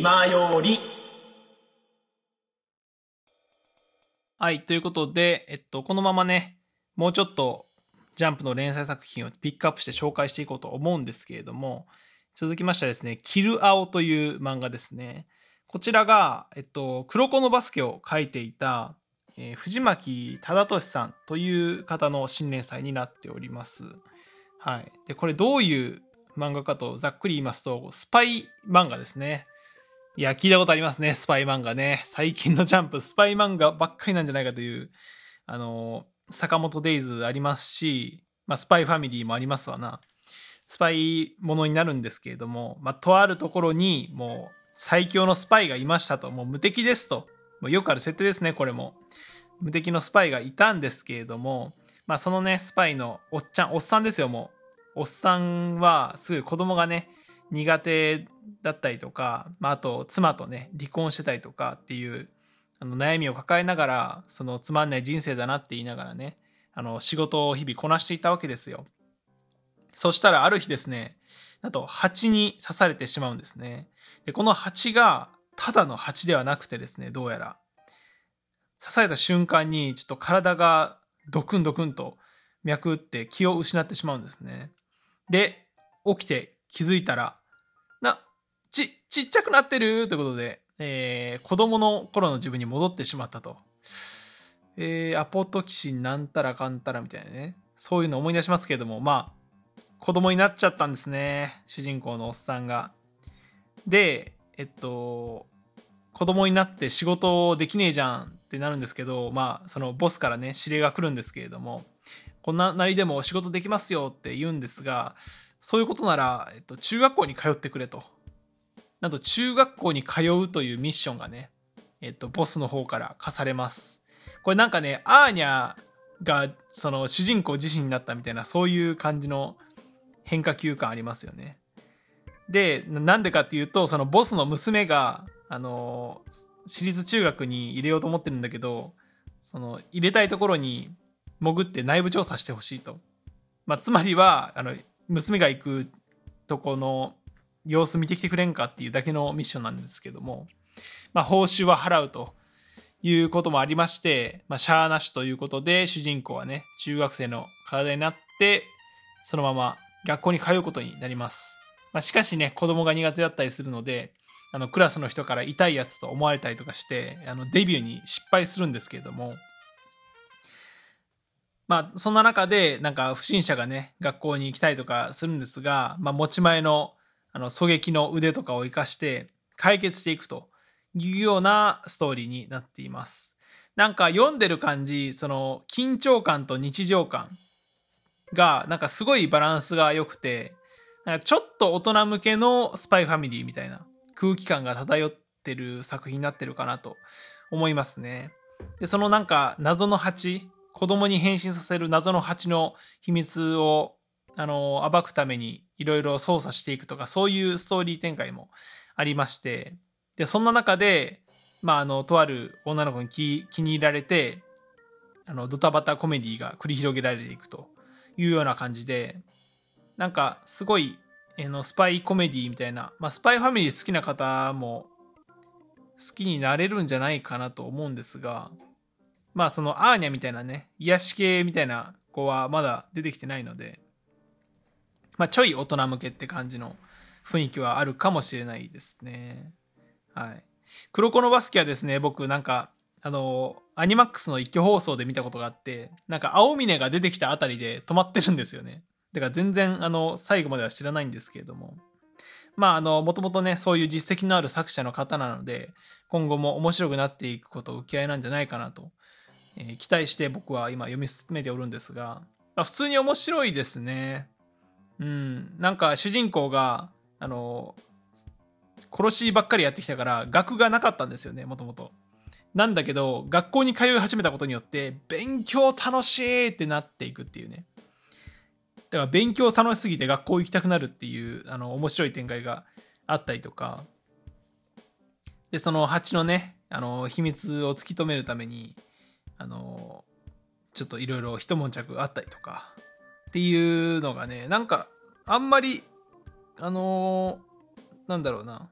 今より。はい、ということで、えっと、このままね、もうちょっとジャンプの連載作品をピックアップして紹介していこうと思うんですけれども、続きましてはですね、キルアオという漫画ですね。こちらが、えっと、黒子のバスケを書いていた、えー藤巻忠俊さんという方の新連載になっております。はい。で、これどういう漫画かとざっくり言いますと、スパイ漫画ですね。いや、聞いたことありますね、スパイ漫画ね。最近のジャンプ、スパイ漫画ばっかりなんじゃないかという、あの、坂本デイズありますし、まあ、スパイファミリーもありますわな。スパイものになるんですけれども、まあ、とあるところに、もう、最強のスパイがいましたと、もう無敵ですと。もうよくある設定ですね、これも。無敵のスパイがいたんですけれども、まあ、そのね、スパイのおっちゃん、おっさんですよ、もう。おっさんは、すごい子供がね、苦手だったりとか、まあ、あと妻とね離婚してたりとかっていうあの悩みを抱えながらそのつまんない人生だなって言いながらねあの仕事を日々こなしていたわけですよ。そしたらある日ですねなんと蜂に刺されてしまうんですね。でこの蜂がただの蜂ではなくてですねどうやら。刺された瞬間にちょっと体がドクンドクンと脈打って気を失ってしまうんですね。で起きて気づいたらな、ち、ちっちゃくなってるということで、えー、子供の頃の自分に戻ってしまったと。えー、アポトキシンなんたらかんたらみたいなね。そういうの思い出しますけれども、まあ、子供になっちゃったんですね。主人公のおっさんが。で、えっと、子供になって仕事できねえじゃんってなるんですけど、まあ、そのボスからね、指令が来るんですけれども、こんななりでも仕事できますよって言うんですが、そういうことなら、えっと、中学校に通ってくれと。なんと中学校に通うというミッションがね、えっと、ボスの方から課されます。これなんかね、アーニャが、その主人公自身になったみたいな、そういう感じの変化球感ありますよね。で、なんでかっていうと、そのボスの娘が、あの、私立中学に入れようと思ってるんだけど、その、入れたいところに潜って内部調査してほしいと。まあ、つまりは、あの、娘が行くとこの様子見てきてくれんかっていうだけのミッションなんですけども、まあ、報酬は払うということもありまして、まあ、しゃーなしということで主人公はね中学生の体になってそのまま学校に通うことになります、まあ、しかしね子供が苦手だったりするのであのクラスの人から痛いやつと思われたりとかしてあのデビューに失敗するんですけれどもまあ、そんな中で、なんか不審者がね、学校に行きたいとかするんですが、まあ、持ち前の、あの、狙撃の腕とかを活かして、解決していくというようなストーリーになっています。なんか読んでる感じ、その、緊張感と日常感が、なんかすごいバランスが良くて、なんかちょっと大人向けのスパイファミリーみたいな空気感が漂ってる作品になってるかなと思いますね。で、そのなんか謎の蜂、子供に変身させる謎の蜂の秘密をあの暴くためにいろいろ操作していくとかそういうストーリー展開もありましてでそんな中で、まあ、あのとある女の子に気に入られてあのドタバタコメディが繰り広げられていくというような感じでなんかすごいあのスパイコメディみたいな、まあ、スパイファミリー好きな方も好きになれるんじゃないかなと思うんですがまあそのアーニャみたいなね、癒し系みたいな子はまだ出てきてないので、まあちょい大人向けって感じの雰囲気はあるかもしれないですね。はい。黒子のバスケはですね、僕なんか、あの、アニマックスの一挙放送で見たことがあって、なんか青峰が出てきたあたりで止まってるんですよね。だから全然あの、最後までは知らないんですけれども。まああの、もともとね、そういう実績のある作者の方なので、今後も面白くなっていくことを受け合いなんじゃないかなとえ期待して僕は今読み進めておるんですが、まあ普通に面白いですね。うん。なんか主人公が、あの、殺しばっかりやってきたから、学がなかったんですよね、もともと。なんだけど、学校に通い始めたことによって、勉強楽しいってなっていくっていうね。だから勉強楽しすぎて学校行きたくなるっていう、あの、面白い展開があったりとか。で、その蜂のね、あの、秘密を突き止めるために、あのちょっといろいろ一悶着あったりとかっていうのがねなんかあんまりあのなんだろうな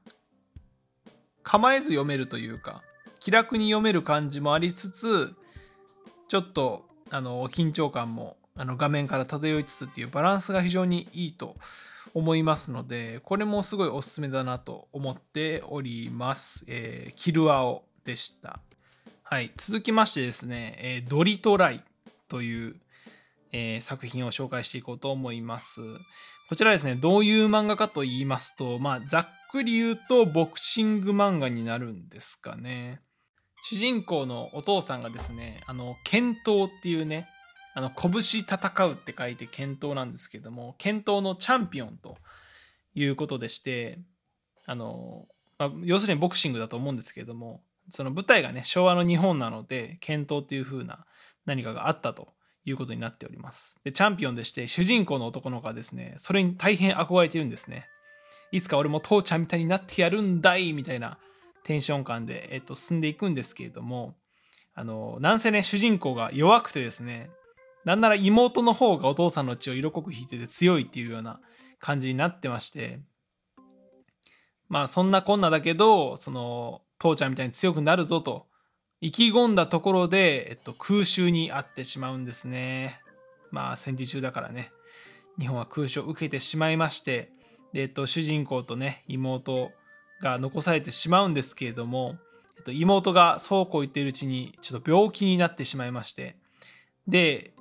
構えず読めるというか、気楽に読める感じもありつつ、ちょっと、あの、緊張感も、あの、画面から漂いつつっていうバランスが非常にいいと思いますので、これもすごいおすすめだなと思っております。えー、キルアオでした。はい。続きましてですね、えー、ドリトライという、えー、作品を紹介していこうと思います。こちらですね、どういう漫画かと言いますと、まあ、ざっくり言うとボクシング漫画になるんですかね。主人公のお父さんがですね、あの、剣闘っていうね、あの、拳戦うって書いて剣闘なんですけども、剣闘のチャンピオンということでして、あの、まあ、要するにボクシングだと思うんですけれども、その舞台がね、昭和の日本なので、剣闘っていう風な何かがあったということになっております。で、チャンピオンでして、主人公の男の子はですね、それに大変憧れてるんですね。いつか俺も父ちゃんみたいになってやるんだいみたいなテンション感で、えっと、進んでいくんですけれども、あの、なんせね、主人公が弱くてですね、なんなら妹の方がお父さんの血を色濃く引いてて強いっていうような感じになってまして、まあそんなこんなだけど、その、父ちゃんみたいに強くなるぞと意気込んだところで、えっと、空襲にあってしまうんですね。まあ、戦時中だからね。日本は空襲を受けてしまいまして、で、えっと、主人公とね、妹が残されてしまうんですけれども、えっと、妹がそうこう言っているうちに、ちょっと病気になってしまいまして、で、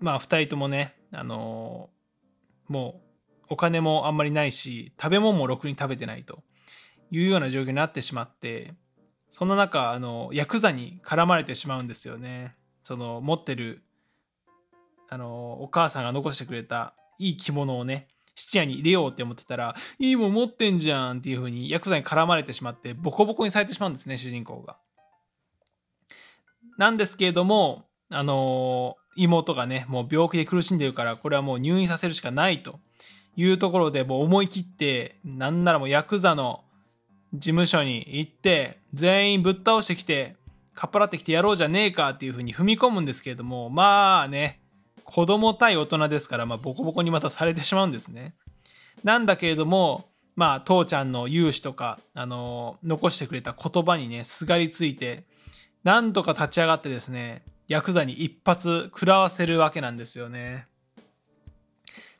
まあ、二人ともね、あのー、もう、お金もあんまりないし、食べ物もろくに食べてないというような状況になってしまって、そんな中、あの、ヤクザに絡まれてしまうんですよね。その、持ってる、あの、お母さんが残してくれたいい着物をね、質屋に入れようって思ってたら、いいもん持ってんじゃんっていう風にヤクザに絡まれてしまって、ボコボコにされてしまうんですね、主人公が。なんですけれども、あの妹がね、もう病気で苦しんでるから、これはもう入院させるしかないというところで、もう思い切って、なんならもうヤクザの事務所に行って、全員ぶっ倒してきて、かっぱらってきてやろうじゃねえかっていう風に踏み込むんですけれども、まあね、子供対大人ですから、まあボコボコにまたされてしまうんですね。なんだけれども、まあ父ちゃんの勇姿とか、あの、残してくれた言葉にね、すがりついて、なんとか立ち上がってですね、ヤクザに一発食らわせるわけなんですよね。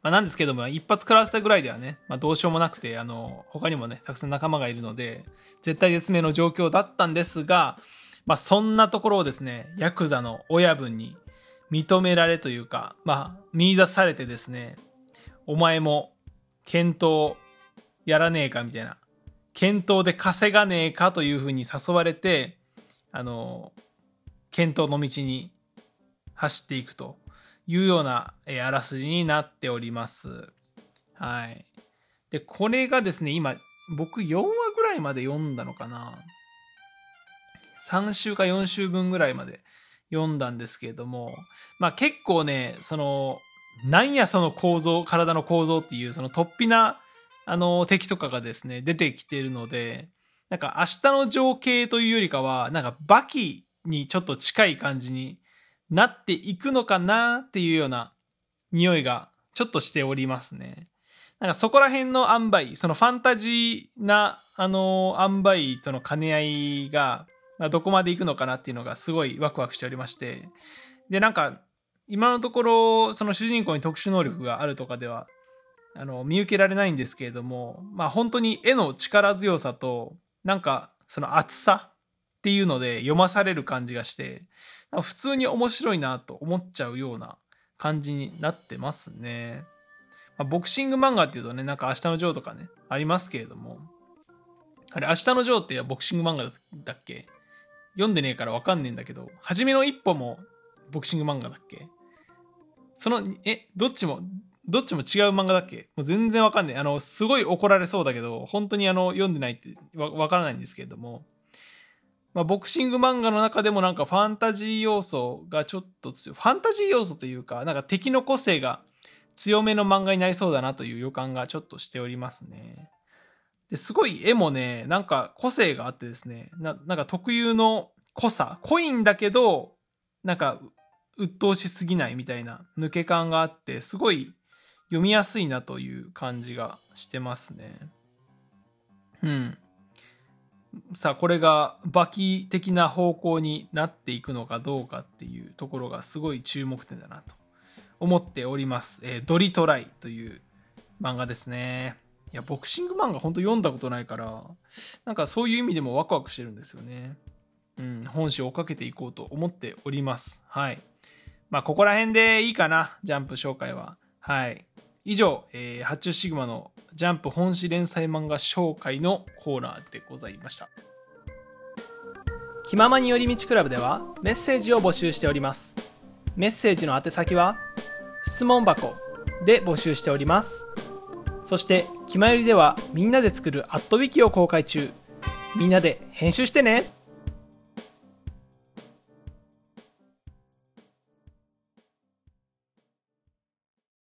まあ、なんですけども、一発食らわせたぐらいではね、まあ、どうしようもなくて、あの、他にもね、たくさん仲間がいるので、絶対絶命の状況だったんですが、まあ、そんなところをですね、ヤクザの親分に認められというか、まあ、見出されてですね、お前も、検討やらねえかみたいな、検討で稼がねえかというふうに誘われて、あの、検討の道に走っていくと。いうような、えあらすじになっております。はい。で、これがですね、今、僕4話ぐらいまで読んだのかな。3週か4週分ぐらいまで読んだんですけれども、まあ結構ね、その、なんやその構造、体の構造っていう、その突飛な、あの、敵とかがですね、出てきてるので、なんか明日の情景というよりかは、なんかバキにちょっと近い感じになっていくのかなっていうような匂いがちょっとしておりますね。なんかそこら辺の塩梅、そのファンタジーな、あの、塩梅との兼ね合いが、どこまで行くのかなっていうのがすごいワクワクしておりまして。で、なんか、今のところ、その主人公に特殊能力があるとかでは、あの、見受けられないんですけれども、まあ本当に絵の力強さと、なんか、その厚さっていうので読まされる感じがして、普通に面白いなと思っちゃうような感じになってますね。まあ、ボクシング漫画っていうとね、なんか明日のジョーとかね、ありますけれども、あれ、明日のジョーってボクシング漫画だっけ？読んでねえからわかんねえんだけど、初めの一歩もボクシング漫画だっけ？その、え、どっちも、どっちも違う漫画だっけ？もう全然わかんない。あの、すごい怒られそうだけど、本当にあの、読んでないってわわからないんですけれども、まあ、ボクシング漫画の中でもなんかファンタジー要素がちょっと強い。ファンタジー要素というか、なんか敵の個性が強めの漫画になりそうだなという予感がちょっとしておりますね。ですごい絵もね、なんか個性があってですね、ななんか特有の濃さ、濃いんだけど、なんか鬱陶しすぎないみたいな抜け感があって、すごい読みやすいなという感じがしてますね。うん。さあ、これがバキ的な方向になっていくのかどうかっていうところがすごい注目点だなと思っております。えードリトライという漫画ですね。いや、ボクシング漫画本当読んだことないから、なんかそういう意味でもワクワクしてるんですよね。うん、本誌をかけていこうと思っております。はい。まあ、ここら辺でいいかな、ジャンプ紹介は。はい。以上、えー、発注シグマのジャンプ本誌連載漫画紹介のコーナーでございました。気ままに寄り道クラブではメッセージを募集しております。メッセージの宛先は、質問箱で募集しております。そして、気まよりではみんなで作るアットウィキを公開中。みんなで編集してね